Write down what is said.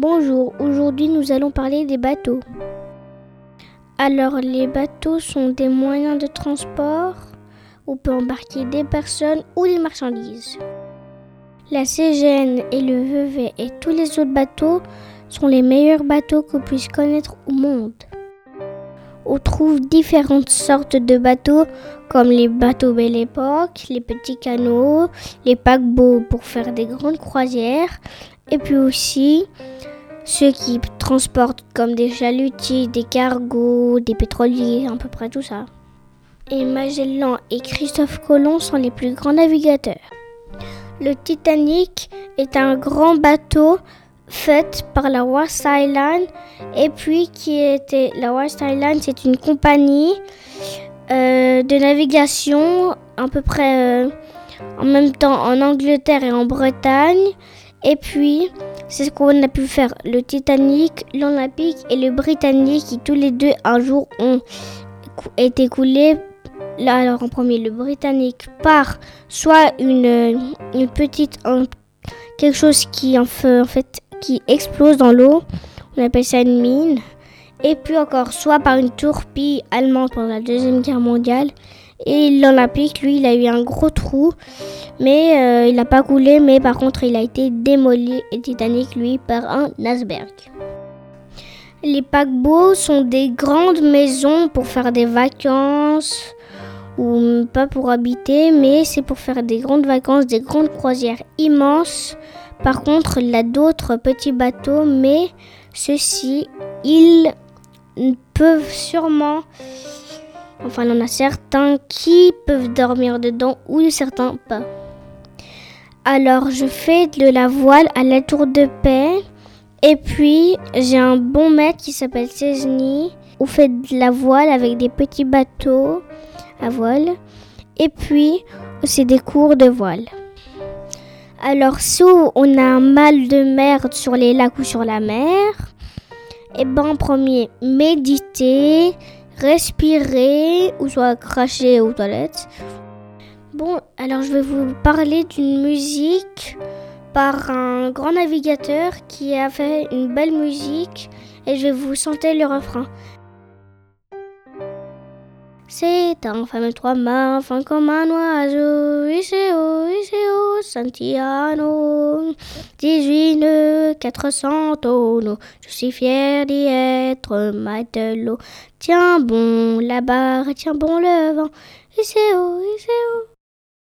Bonjour, aujourd'hui nous allons parler des bateaux. Alors les bateaux sont des moyens de transport où on peut embarquer des personnes ou des marchandises. La CGN et le VV et tous les autres bateaux sont les meilleurs bateaux qu'on puisse connaître au monde. On trouve différentes sortes de bateaux comme les bateaux Belle Époque, les petits canots, les paquebots pour faire des grandes croisières et puis aussi ceux qui transportent comme des chalutiers, des cargos, des pétroliers, à peu près tout ça. Et Magellan et Christophe Colomb sont les plus grands navigateurs. Le Titanic est un grand bateau fait par la West Island et puis qui était la West Island c'est une compagnie euh, de navigation à peu près euh, en même temps en Angleterre et en Bretagne et puis c'est ce qu'on a pu faire le Titanic, l'Olympique et le Britannique qui tous les deux un jour ont été coulés alors en premier le Britannique par soit une, petite quelque chose qui en fait, en fait qui explose dans l'eau. On appelle ça une mine. Et puis encore, soit par une tourpille allemande pendant la Deuxième Guerre mondiale. Et l'Olympique, lui, il a eu un gros trou, mais euh, il n'a pas coulé, mais par contre, il a été démoli, et Titanic, lui, par un iceberg. Les paquebots sont des grandes maisons pour faire des vacances, ou pas pour habiter, mais c'est pour faire des grandes vacances, des grandes croisières immenses par contre, il a d'autres petits bateaux, mais ceux-ci, ils peuvent sûrement... Enfin, il a certains qui peuvent dormir dedans ou certains pas. Alors, je fais de la voile à la tour de paix. Et puis, j'ai un bon maître qui s'appelle Cesny, où fait de la voile avec des petits bateaux à voile. Et puis, c'est des cours de voile. Alors, si on a un mal de mer sur les lacs ou sur la mer, eh ben en premier, méditer, respirer, ou soit cracher aux toilettes. Bon, alors je vais vous parler d'une musique par un grand navigateur qui a fait une belle musique et je vais vous chanter le refrain. C'est un femme trois mains, fin comme un oiseau, Iseo, Iseo, Santiano, 18 nœuds, 400 tonneaux, je suis fier d'y être matelot. Tiens bon la barre, tiens bon le vent, Iseo, Iseo.